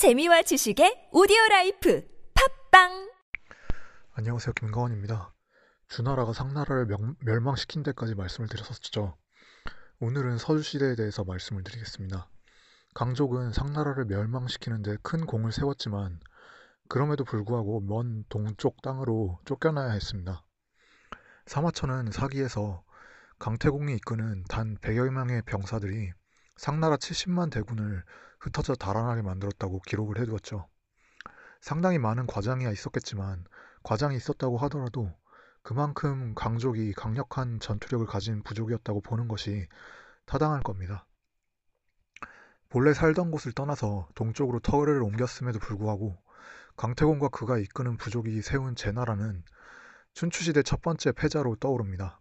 재미와 지식의 오디오 라이프 팟빵 안녕하세요. 김가원입니다. 주나라가 상나라를 명- 멸망시킨 데까지 말씀을 드렸었죠. 오늘은 서주시대에 대해서 말씀을 드리겠습니다. 강족은 상나라를 멸망시키는 데 큰 공을 세웠지만 그럼에도 불구하고 먼 동쪽 땅으로 쫓겨나야 했습니다. 사마천은 사기에서 강태공이 이끄는 단 100여 명의 병사들이 상나라 70만 대군을 흩어져 달아나게 만들었다고 기록을 해두었죠. 상당히 많은 과장이 있었겠지만 과장이 있었다고 하더라도 그만큼 강족이 강력한 전투력을 가진 부족이었다고 보는 것이 타당할 겁니다. 본래 살던 곳을 떠나서 동쪽으로 터를 옮겼음에도 불구하고 강태공과 그가 이끄는 부족이 세운 제나라는 춘추시대 첫 번째 패자로 떠오릅니다.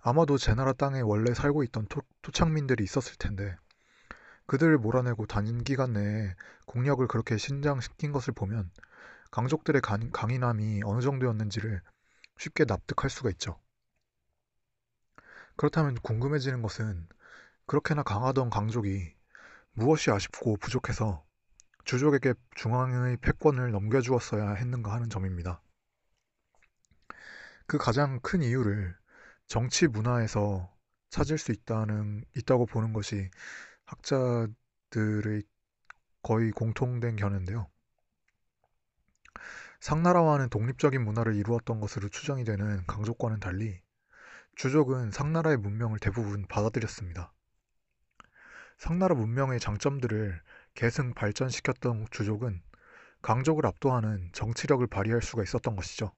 아마도 제나라 땅에 원래 살고 있던 토, 토착민들이 있었을 텐데 그들을 몰아내고 단기간 내에 국력을 그렇게 신장시킨 것을 보면 강족들의 강, 강인함이 어느 정도였는지를 쉽게 납득할 수가 있죠. 그렇다면 궁금해지는 것은 그렇게나 강하던 강족이 무엇이 아쉽고 부족해서 주족에게 중앙의 패권을 넘겨주었어야 했는가 하는 점입니다. 그 가장 큰 이유를 정치 문화에서 찾을 수 있다는 있다고 보는 것이 학자들의 거의 공통된 견해인데요. 상나라와는 독립적인 문화를 이루었던 것으로 추정이 되는 강족과는 달리 주족은 상나라의 문명을 대부분 받아들였습니다. 상나라 문명의 장점들을 계승 발전시켰던 주족은 강족을 압도하는 정치력을 발휘할 수가 있었던 것이죠.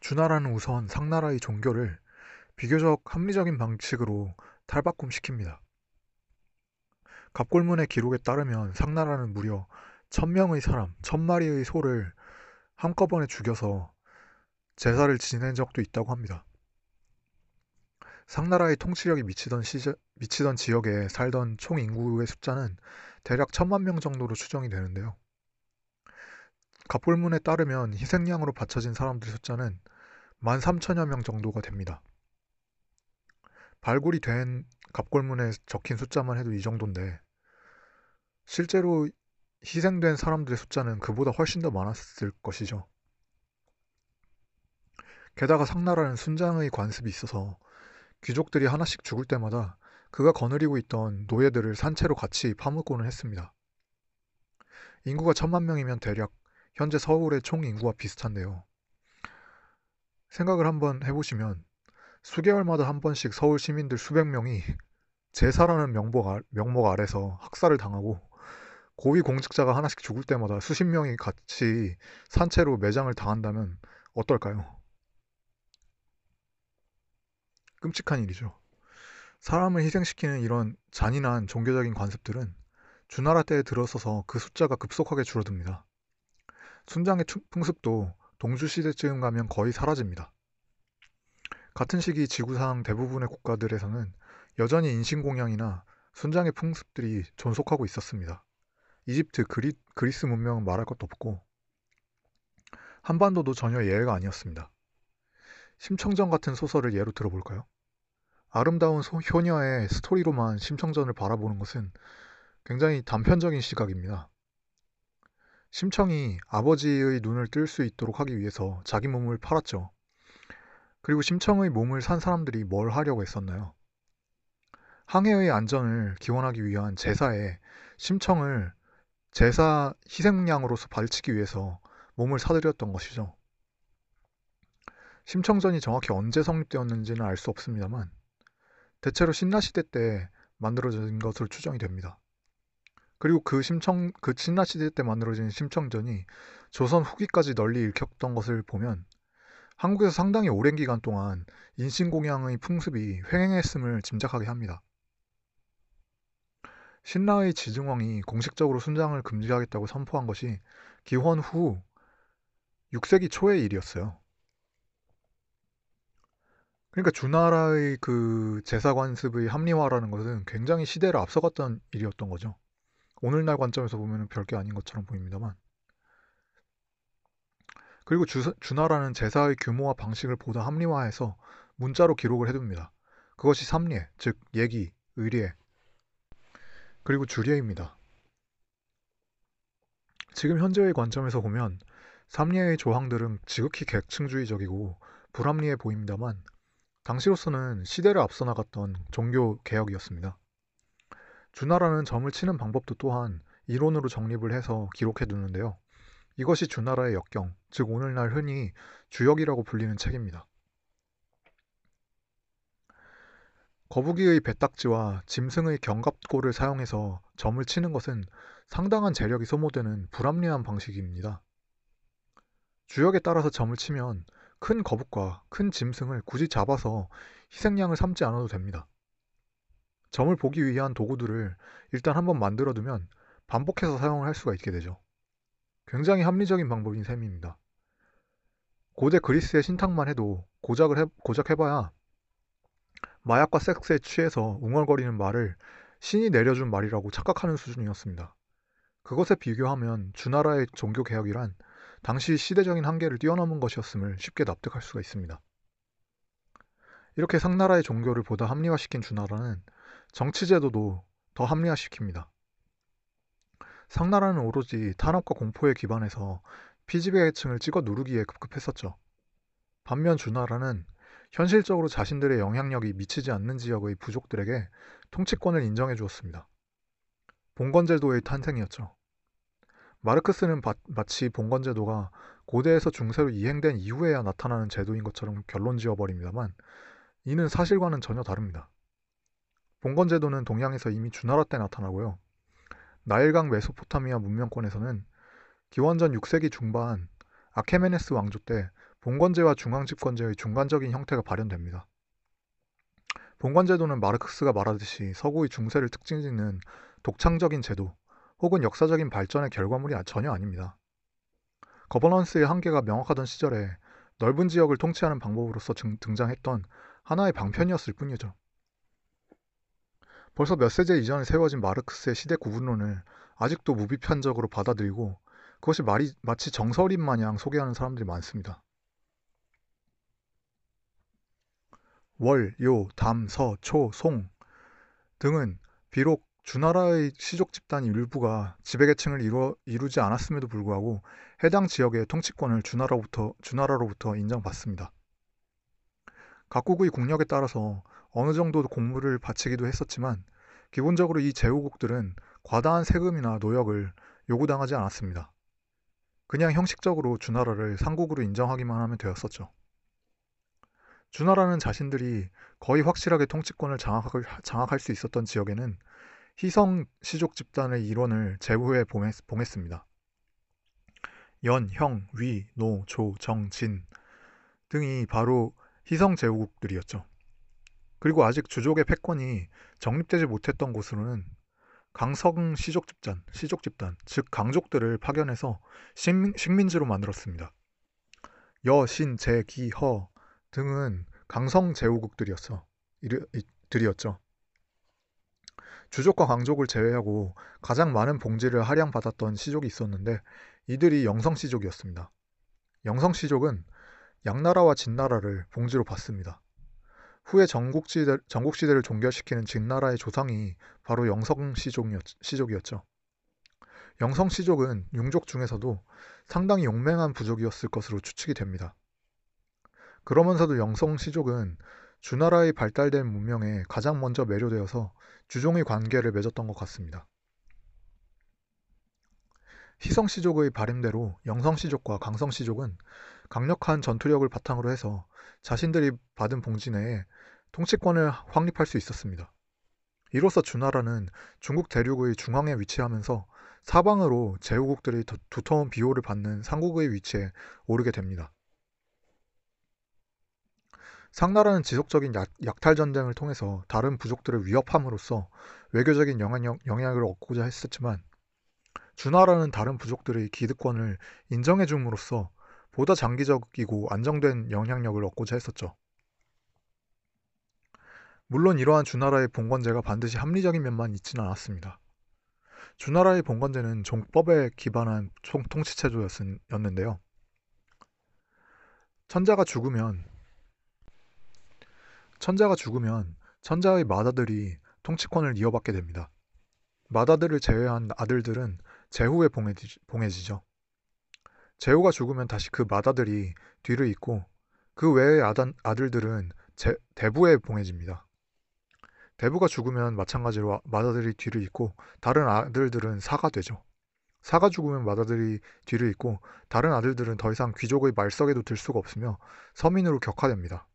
주나라는 우선 상나라의 종교를 비교적 합리적인 방식으로 탈바꿈시킵니다. 갑골문의 기록에 따르면 상나라는 무려 천명의 사람, 천마리의 소를 한꺼번에 죽여서 제사를 지낸 적도 있다고 합니다. 상나라의 통치력이 미치던, 시저, 미치던 지역에 살던 총 인구의 숫자는 대략 천만 명 정도로 추정이 되는데요. 갑골문에 따르면 희생양으로 바쳐진 사람들의 숫자는 만 삼천여 명 정도가 됩니다. 발굴이 된 갑골문에 적힌 숫자만 해도 이 정도인데 실제로 희생된 사람들의 숫자는 그보다 훨씬 더 많았을 것이죠. 게다가 상나라는 순장의 관습이 있어서 귀족들이 하나씩 죽을 때마다 그가 거느리고 있던 노예들을 산채로 같이 파묻고는 했습니다. 인구가 천만 명이면 대략 현재 서울의 총 인구와 비슷한데요. 생각을 한번 해보시면 수개월마다 한 번씩 서울 시민들 수백 명이 제사라는 명목, 아, 명목 아래서 학살을 당하고 고위 공직자가 하나씩 죽을 때마다 수십 명이 같이 산채로 매장을 당한다면 어떨까요? 끔찍한 일이죠. 사람을 희생시키는 이런 잔인한 종교적인 관습들은 주나라 때에 들어서서 그 숫자가 급속하게 줄어듭니다. 순장의 풍습도 동주시대쯤 가면 거의 사라집니다. 같은 시기 지구상 대부분의 국가들에서는 여전히 인신공양이나 순장의 풍습들이 존속하고 있었습니다. 이집트, 그리, 그리스 문명은 말할 것도 없고 한반도도 전혀 예외가 아니었습니다. 심청전 같은 소설을 예로 들어볼까요? 아름다운 소, 효녀의 스토리로만 심청전을 바라보는 것은 굉장히 단편적인 시각입니다. 심청이 아버지의 눈을 뜰 수 있도록 하기 위해서 자기 몸을 팔았죠. 그리고 심청의 몸을 산 사람들이 뭘 하려고 했었나요? 항해의 안전을 기원하기 위한 제사에 심청을 제사 희생양으로서 바치기 위해서 몸을 사들였던 것이죠. 심청전이 정확히 언제 성립되었는지는 알 수 없습니다만 대체로 신라시대 때 만들어진 것으로 추정이 됩니다. 그리고 그 심청 그 신라시대 때 만들어진 심청전이 조선 후기까지 널리 읽혔던 것을 보면 한국에서 상당히 오랜 기간 동안 인신공양의 풍습이 횡행했음을 짐작하게 합니다. 신라의 지증왕이 공식적으로 순장을 금지하겠다고 선포한 것이 기원 후 6세기 초의 일이었어요. 그러니까 주나라의 그 제사 관습의 합리화라는 것은 굉장히 시대를 앞서갔던 일이었던 거죠. 오늘날 관점에서 보면 별게 아닌 것처럼 보입니다만. 그리고 주, 주나라는 제사의 규모와 방식을 보다 합리화해서 문자로 기록을 해둡니다. 그것이 삼례, 즉 예기, 의례, 그리고 주례입니다. 지금 현재의 관점에서 보면 삼리의 조항들은 지극히 계층주의적이고 불합리해 보입니다만 당시로서는 시대를 앞서 나갔던 종교 개혁이었습니다. 주나라는 점을 치는 방법도 또한 이론으로 정립을 해서 기록해 두는데요. 이것이 주나라의 역경, 즉 오늘날 흔히 주역이라고 불리는 책입니다. 거북이의 배딱지와 짐승의 견갑골을 사용해서 점을 치는 것은 상당한 재력이 소모되는 불합리한 방식입니다. 주역에 따라서 점을 치면 큰 거북과 큰 짐승을 굳이 잡아서 희생양을 삼지 않아도 됩니다. 점을 보기 위한 도구들을 일단 한번 만들어두면 반복해서 사용을 할 수가 있게 되죠. 굉장히 합리적인 방법인 셈입니다. 고대 그리스의 신탁만 해도 고작을 해, 고작해봐야 마약과 섹스에 취해서 웅얼거리는 말을 신이 내려준 말이라고 착각하는 수준이었습니다. 그것에 비교하면 주나라의 종교 개혁이란 당시 시대적인 한계를 뛰어넘은 것이었음을 쉽게 납득할 수가 있습니다. 이렇게 상나라의 종교를 보다 합리화시킨 주나라는 정치제도도 더 합리화시킵니다. 상나라는 오로지 탄압과 공포에 기반해서 피지배계층을 찍어 누르기에 급급했었죠. 반면 주나라는 현실적으로 자신들의 영향력이 미치지 않는 지역의 부족들에게 통치권을 인정해 주었습니다. 봉건제도의 탄생이었죠. 마르크스는 바, 마치 봉건제도가 고대에서 중세로 이행된 이후에야 나타나는 제도인 것처럼 결론 지어버립니다만 이는 사실과는 전혀 다릅니다. 봉건제도는 동양에서 이미 주나라 때 나타나고요. 나일강 메소포타미아 문명권에서는 기원전 6세기 중반 아케메네스 왕조 때 봉건제와 중앙집권제의 중간적인 형태가 발현됩니다. 봉건제도는 마르크스가 말하듯이 서구의 중세를 특징짓는 독창적인 제도 혹은 역사적인 발전의 결과물이 전혀 아닙니다. 거버넌스의 한계가 명확하던 시절에 넓은 지역을 통치하는 방법으로서 등장했던 하나의 방편이었을 뿐이죠. 벌써 몇 세제 이전에 세워진 마르크스의 시대 구분론을 아직도 무비판적으로 받아들이고 그것이 말이, 마치 정설인 마냥 소개하는 사람들이 많습니다. 월, 요, 담, 서, 초, 송 등은 비록 주나라의 시족 집단 일부가 지배계층을 이루, 이루지 않았음에도 불구하고 해당 지역의 통치권을 주나라부터, 주나라로부터 인정받습니다. 각국의 국력에 따라서 어느 정도 공물을 바치기도 했었지만 기본적으로 이 제후국들은 과다한 세금이나 노역을 요구당하지 않았습니다. 그냥 형식적으로 주나라를 상국으로 인정하기만 하면 되었었죠. 주나라는 자신들이 거의 확실하게 통치권을 장악할, 장악할 수 있었던 지역에는 희성 시족 집단의 일원을 제후에 봉했, 습니다 연, 형, 위, 노, 조, 정, 진 등이 바로 희성 제후국들이었죠. 그리고 아직 주족의 패권이 정립되지 못했던 곳으로는 강성 시족 집단, 시족 집단, 즉 강족들을 파견해서 식민, 식민 지로 만들었습니다. 여, 신, 제, 기, 허 등은 강성 제후국들이었어. 들이었죠. 주족과 강족을 제외하고 가장 많은 봉지를 할양받았던 시족이 있었는데 이들이 영성시족이었습니다. 영성시족은 양나라와 진나라를 봉지로 받습니다. 후에 전국시대, 전국시대를 종결시키는 진나라의 조상이 바로 영성시족이었 죠. 영성시족은 융족 중에서도 상당히 용맹한 부족이었을 것으로 추측이 됩니다. 그러면서도 영성시족은 주나라의 발달된 문명에 가장 먼저 매료되어서 주종의 관계를 맺었던 것 같습니다. 희성시족의 바램대로 영성시족과 강성시족은 강력한 전투력을 바탕으로 해서 자신들이 받은 봉지 내에 통치권을 확립할 수 있었습니다. 이로써 주나라는 중국 대륙의 중앙에 위치하면서 사방으로 제후국들이 두터운 비호를 받는 상국의 위치에 오르게 됩니다. 상나라는 지속적인 약, 탈 전쟁을 통해서 다른 부족들을 위협함으로써 외교적인 영향력, 영향을 얻고자 했었지만 주나라는 다른 부족들의 기득권을 인정해 줌으로써 보다 장기적이고 안정된 영향력을 얻고자 했었죠. 물론 이러한 주나라의 봉건제가 반드시 합리적인 면만 있지는 않았습니다. 주나라의 봉건제는 종법에 기반한 통치체조였는데요. 천자가 죽으면 천자가 죽으면 천자의 맏아들이 통치권을 이어받게 됩니다. 맏아들을 제외한 아들들은 제후에 봉해지, 죠 제후가 죽으면 다시 그 맏아들이 뒤를 잇고 그 외의 아들들은 제, 대부에 봉해집니다. 대부가 죽으면 마찬가지로 맏아들이 뒤를 잇고 다른 아들들은 사가 되죠. 사가 죽으면 맏아들이 뒤를 잇고 다른 아들들은 더 이상 귀족의 말석에도 들 수가 없으며 서민으로 격화됩니다.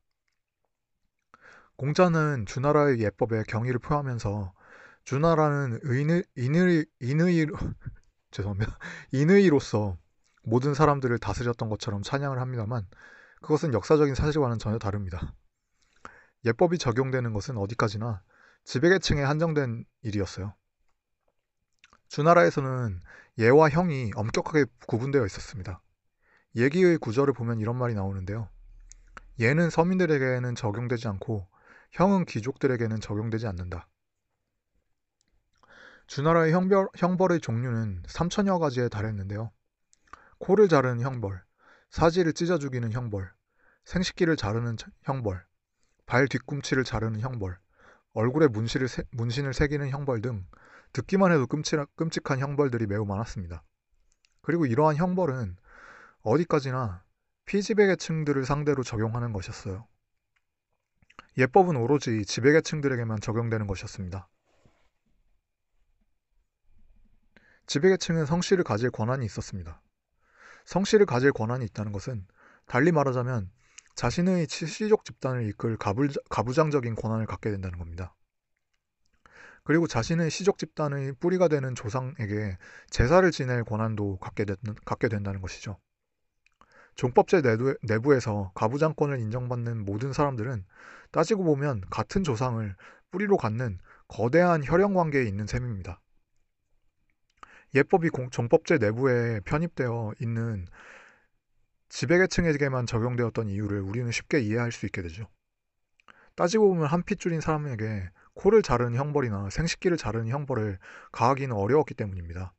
공자는 주나라의 예법에 경의를 표하면서 주나라는 인의, 인의, 인의, 죄송합니다. 인의로서 모든 사람들을 다스렸던 것처럼 찬양을 합니다만 그것은 역사적인 사실과는 전혀 다릅니다. 예법이 적용되는 것은 어디까지나 지배계층에 한정된 일이었어요. 주나라에서는 예와 형이 엄격하게 구분되어 있었습니다. 얘기의 구절을 보면 이런 말이 나오는데요. 예는 서민들에게는 적용되지 않고 형은 귀족들에게는 적용되지 않는다. 주나라의 형벌, 형벌의 종류는 3천여 가지에 달했는데요. 코를 자르는 형벌, 사지를 찢어 죽이는 형벌, 생식기를 자르는 형벌, 발 뒤꿈치를 자르는 형벌, 얼굴에 문신을, 새, 문신을 새기는 형벌 등 듣기만 해도 끔찍, 끔찍 한 형벌들이 매우 많았습니다. 그리고 이러한 형벌은 어디까지나 피지배계층들을 상대로 적용하는 것이었어요. 예법은 오로지 지배계층들에게만 적용되는 것이었습니다. 지배계층은 성씨를 가질 권한이 있었습니다. 성씨를 가질 권한이 있다는 것은 달리 말하자면 자신의 시족 집단을 이끌 가부장적인 권한을 갖게 된다는 겁니다. 그리고 자신의 시족 집단의 뿌리가 되는 조상에게 제사를 지낼 권한도 갖게, 된, 갖게 된다는 것이죠. 종법제 내부에서 가부장권을 인정받는 모든 사람들은 따지고 보면 같은 조상을 뿌리로 갖는 거대한 혈연 관계에 있는 셈입니다. 예법이 종법제 내부에 편입되어 있는 지배계층에게만 적용되었던 이유를 우리는 쉽게 이해할 수 있게 되죠. 따지고 보면 한 핏줄인 사람에게 코를 자르는 형벌이나 생식기를 자르는 형벌을 가하기는 어려웠기 때문입니다.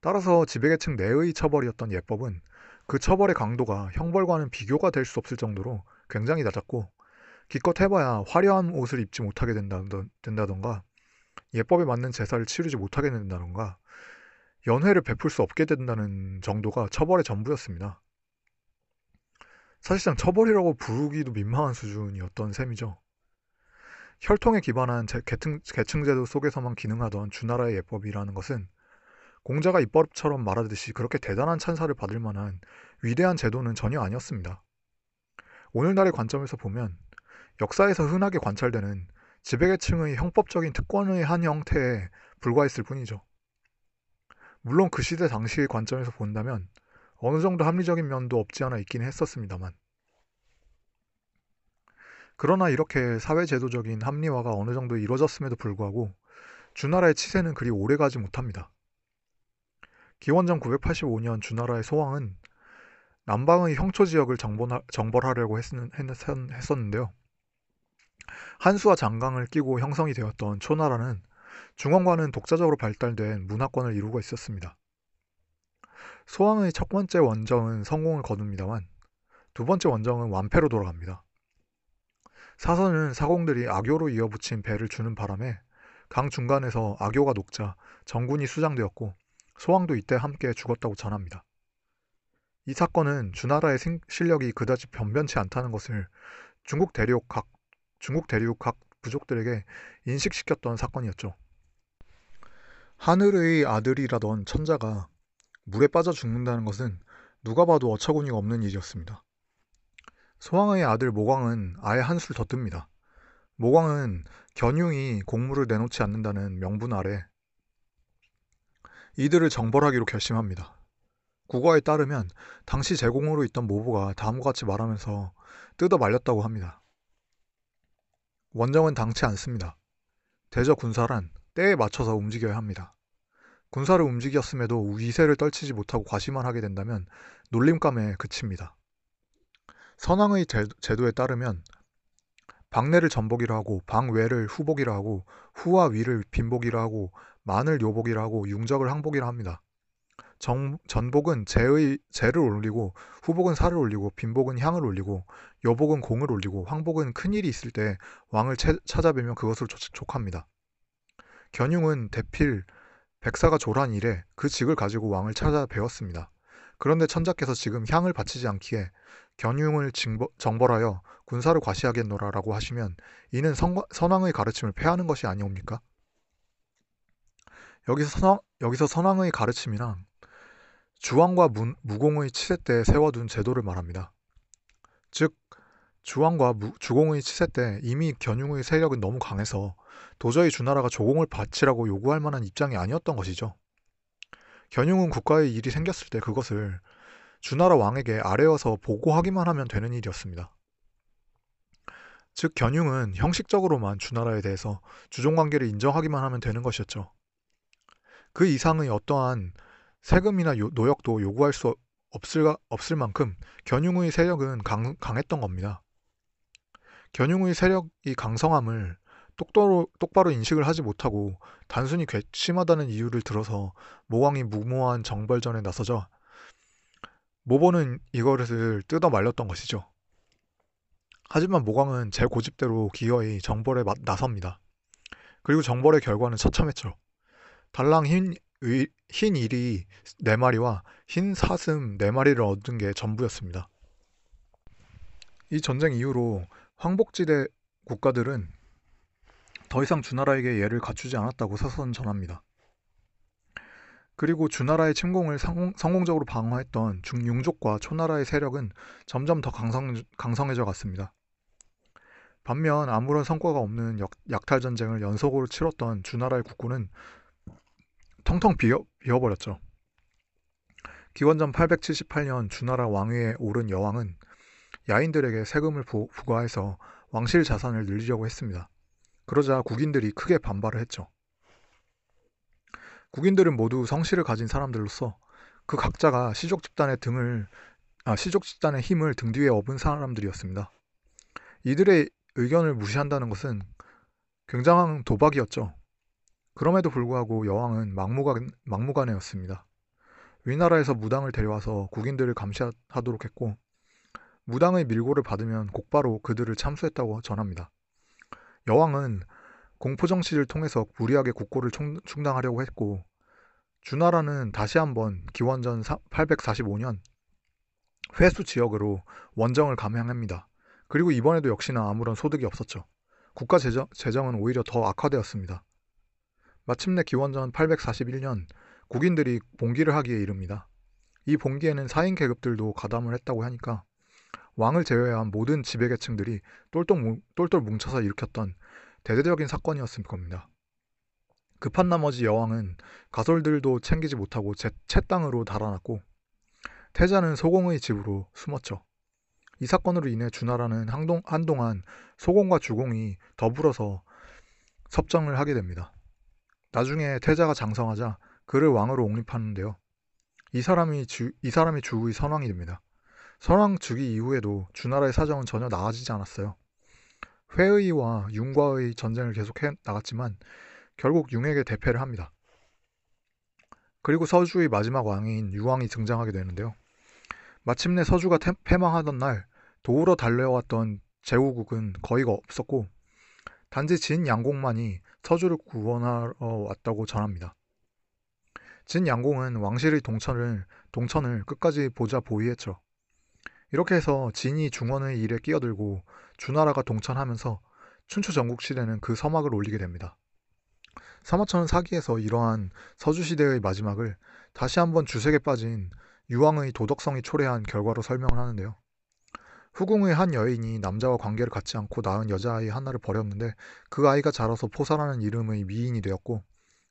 따라서 지배계층 내의 처벌이었던 예법은 그 처벌의 강도가 형벌과는 비교가 될 수 없을 정도로 굉장히 낮았고 기껏 해봐야 화려한 옷을 입지 못하게 된다던가 예법에 맞는 제사를 치르지 못하게 된다던가 연회를 베풀 수 없게 된다는 정도가 처벌의 전부였습니다. 사실상 처벌이라고 부르기도 민망한 수준이었던 셈이죠. 혈통에 기반한 계층, 계층제도 속에서만 기능하던 주나라의 예법이라는 것은 공자가 입법처럼 말하듯이 그렇게 대단한 찬사를 받을 만한 위대한 제도는 전혀 아니었습니다. 오늘날의 관점에서 보면 역사에서 흔하게 관찰되는 지배계층의 형법적인 특권의 한 형태에 불과했을 뿐이죠. 물론 그 시대 당시의 관점에서 본다면 어느 정도 합리적인 면도 없지 않아 있긴 했었습니다만 그러나 이렇게 사회제도적인 합리화가 어느 정도 이루어졌음에도 불구하고 주나라의 치세는 그리 오래가지 못합니다. 기원전 985년 주나라의 소왕은 남방의 형초 지역을 정벌하려고 했었는데요. 한수와 장강을 끼고 형성이 되었던 초나라는 중원과는 독자적으로 발달된 문화권을 이루고 있었습니다. 소왕의 첫 번째 원정은 성공을 거둡니다만 두 번째 원정은 완패로 돌아갑니다. 사선은 사공들이 악교로 이어붙인 배를 주는 바람에 강 중간에서 악교가 녹자 정군이 수장되었고 소왕도 이때 함께 죽었다고 전합니다. 이 사건은 주나라의 실력이 그다지 변변치 않다는 것을 중국 대륙 각 중국 대륙 각 부족들에게 인식시켰던 사건이었죠. 하늘의 아들이라던 천자가 물에 빠져 죽는다는 것은 누가 봐도 어처구니가 없는 일이었습니다. 소왕의 아들 모광은 아예 한술 더 뜹니다. 모광은 견융이 공물을 내놓지 않는다는 명분 아래 이들을 정벌하기로 결심합니다. 국어에 따르면 당시 제공으로 있던 모부가 다음과 같이 말하면서 뜯어 말렸다고 합니다. 원정은 당치 않습니다. 대저 군사란 때에 맞춰서 움직여야 합니다. 군사를 움직였음에도 위세를 떨치지 못하고 과시만 하게 된다면 놀림감에 그칩니다. 선왕의 제도에 따르면 방내를 전복이라 하고 방외를 후복이라 하고 후와 위를 빈복이라 하고 만을 요복이라 하고 융적을 항복이라 합니다. 정, 전복은 재의 재를 올리고 후복은 살을 올리고 빈복은 향을 올리고 여복은 공을 올리고 황복은 큰 일이 있을 때 왕을 채, 찾아뵈면 그것을 족합니다. 견융은 대필 백사가 조란 이래 그 직을 가지고 왕을 찾아 배웠습니다. 그런데 천자께서 지금 향을 바치지 않기에 견융을 정벌하여 군사를 과시하겠노라라고 하시면 이는 선, 선왕의 가르침을 폐하는 것이 아니옵니까? 여기서 선왕, 여기서 선왕의 가르침이란 주왕과 무, 무공의 치세 때 세워둔 제도를 말합니다. 즉 주왕과 무, 주공의 치세 때 이미 견융의 세력은 너무 강해서 도저히 주나라가 조공을 바치라고 요구할 만한 입장이 아니었던 것이죠. 견융은 국가의 일이 생겼을 때 그것을 주나라 왕에게 아래어서 보고하기만 하면 되는 일이었습니다. 즉 견융은 형식적으로만 주나라에 대해서 주종관계를 인정하기만 하면 되는 것이었죠. 그 이상의 어떠한 세금이나 노역도 요구할 수 없을, 없을 만큼 견융의 세력은 강, 강했던 겁니다. 견융의 세력이 강성함을 똑바로, 똑바로 인식을 하지 못하고 단순히 괘씸하다는 이유를 들어서 모광이 무모한 정벌전에 나서자 모보는 이것을 뜯어 말렸던 것이죠. 하지만 모광은 제 고집대로 기어이 정벌에 나섭니다. 그리고 정벌의 결과는 처참했죠. 달랑 흰, 의, 흰 일이 4마리와 흰 사슴 4마리를 얻은 게 전부였습니다. 이 전쟁 이후로 황복지대 국가들은 더 이상 주나라에게 예를 갖추지 않았다고 사선 전합니다. 그리고 주나라의 침공을 성공, 적으로 방어했던 중융족과 초나라의 세력은 점점 더 강성, 강성 해져 갔습니다. 반면 아무런 성과가 없는 역, 약탈 전쟁을 연속으로 치렀던 주나라의 국군은 텅텅 비어, 비어버렸죠. 기원전 878년 주나라 왕위에 오른 여왕은 야인들에게 세금을 부, 부과해서 왕실 자산을 늘리려고 했습니다. 그러자 국인들이 크게 반발을 했죠. 국인들은 모두 성실을 가진 사람들로서 그 각자가 시족 집단의 등을 아, 시족 집단의 힘을 등 뒤에 업은 사람들이었습니다. 이들의 의견을 무시한다는 것은 굉장한 도박이었죠. 그럼에도 불구하고 여왕은 막무가내, 막무가내였습니다. 위나라에서 무당을 데려와서 국인들을 감시하도록 했고 무당의 밀고를 받으면 곧바로 그들을 참수했다고 전합니다. 여왕은 공포 정치를 통해서 무리하게 국고를 충당하려고 했고 주나라는 다시 한번 기원전 845년 회수 지역으로 원정을 감행합니다. 그리고 이번에도 역시나 아무런 소득이 없었죠. 국가 재정, 재정은 오히려 더 악화되었습니다. 마침내 기원전 841년 국인들이 봉기를 하기에 이릅니다. 이 봉기에는 사인 계급들도 가담을 했다고 하니까 왕을 제외한 모든 지배계층들이 똘똘, 똘똘 뭉쳐서 일으켰던 대대적인 사건이었을 겁니다. 급한 나머지 여왕은 가솔들도 챙기지 못하고 제, 채 땅으로 달아났고 태자는 소공의 집으로 숨었죠. 이 사건으로 인해 주나라는 한동, 한동안 소공과 주공이 더불어서 섭정을 하게 됩니다. 나중에 태자가 장성하자 그를 왕으로 옹립하는데요. 이 사람이 주, 이 사람이 주의 선왕이 됩니다. 선왕 즉위 이후에도 주나라의 사정은 전혀 나아지지 않았어요. 회의와 융과의 전쟁을 계속해 나갔지만 결국 융에게 대패를 합니다. 그리고 서주의 마지막 왕인 유왕이 등장하게 되는데요. 마침내 서주가 태, 패망하던 날 도우러 달려왔던 제후국은 거의가 없었고 단지 진 양공만이 서주를 구원하러 왔다고 전합니다. 진 양공은 왕실의 동천을, 동천을 끝까지 보자 보이했죠. 이렇게 해서 진이 중원의 일에 끼어들고 주나라가 동천하면서 춘추 전국시대는 그 서막을 올리게 됩니다. 사마천은 사기에서 이러한 서주시대의 마지막을 다시 한번 주색에 빠진 유왕의 도덕성이 초래한 결과로 설명을 하는데요. 후궁의 한 여인이 남자와 관계를 갖지 않고 낳은 여자아이 하나를 버렸는데 그 아이가 자라서 포사라는 이름의 미인이 되었고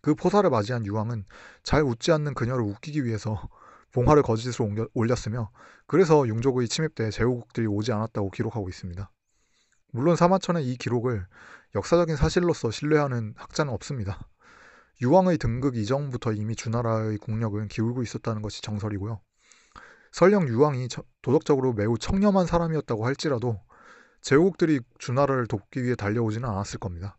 그 포사를 맞이한 유왕은 잘 웃지 않는 그녀를 웃기기 위해서 봉화를 거짓으로 올렸으며 그래서 용족의 침입 때 제후국들이 오지 않았다고 기록하고 있습니다. 물론 사마천의 이 기록을 역사적인 사실로서 신뢰하는 학자는 없습니다. 유왕의 등극 이전부터 이미 주나라의 국력은 기울고 있었다는 것이 정설이고요. 설령 유왕이 도덕적으로 매우 청렴한 사람이었다고 할지라도 제후국들이 주나라를 돕기 위해 달려오지는 않았을 겁니다.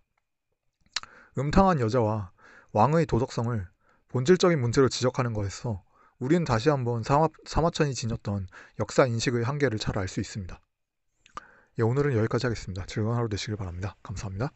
음탕한 여자와 왕의 도덕성을 본질적인 문제로 지적하는 것에서 우리는 다시 한번 사마, 사마천이 지녔던 역사 인식의 한계를 잘 알 수 있습니다. 예, 오늘은 여기까지 하겠습니다. 즐거운 하루 되시길 바랍니다. 감사합니다.